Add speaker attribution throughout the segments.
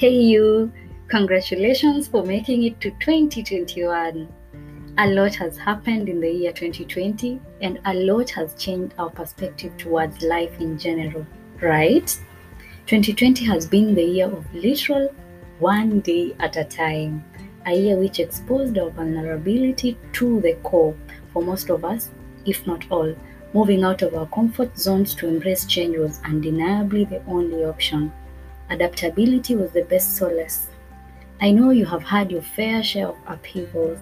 Speaker 1: Hey, you! Congratulations for making it to 2021. A lot has happened in the year 2020, and a lot has changed our perspective towards life in general, right? 2020 has been the year of literal one day at a time, a year which exposed our vulnerability to the core for most of us, if not all. Moving out of our comfort zones to embrace change was undeniably the only option. Adaptability was the best solace. I know you have had your fair share of upheavals.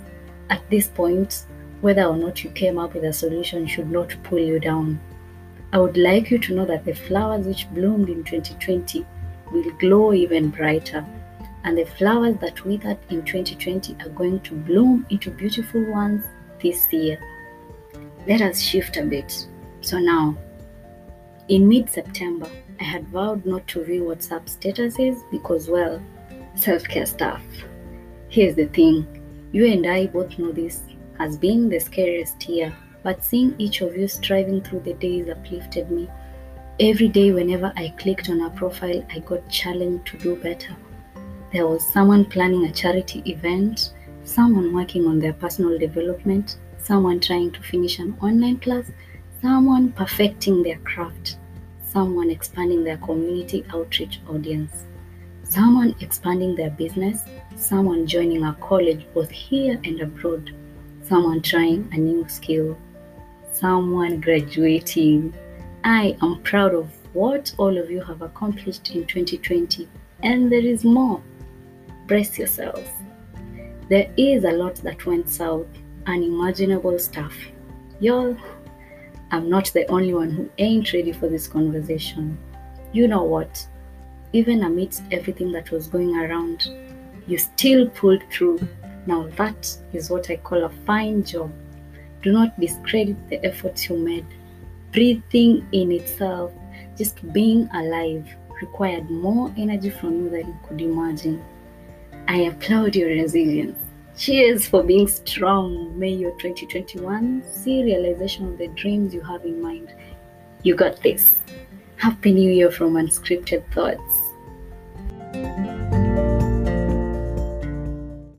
Speaker 1: At this point, whether or not you came up with a solution should not pull you down. I would like you to know that the flowers which bloomed in 2020 will glow even brighter, and the flowers that withered in 2020 are going to bloom into beautiful ones this year. Let us shift a bit. So now, in mid September, I had vowed not to view WhatsApp statuses because, well, self care stuff. Here's the thing you and I both know this has been the scariest year, but seeing each of you striving through the days uplifted me. Every day, whenever I clicked on a profile, I got challenged to do better. There was someone planning a charity event, someone working on their personal development, someone trying to finish an online class, someone perfecting their craft someone expanding their community outreach audience, someone expanding their business, someone joining a college both here and abroad, someone trying a new skill, someone graduating. I am proud of what all of you have accomplished in 2020, and there is more. Brace yourselves. There is a lot that went south, unimaginable stuff. Y'all, I'm not the only one who ain't ready for this conversation. You know what? Even amidst everything that was going around, you still pulled through. Now, that is what I call a fine job. Do not discredit the efforts you made. Breathing in itself, just being alive, required more energy from you than you could imagine. I applaud your resilience. Cheers for being strong. May your 2021 see realization of the dreams you have in mind. You got this. Happy New Year from Unscripted Thoughts.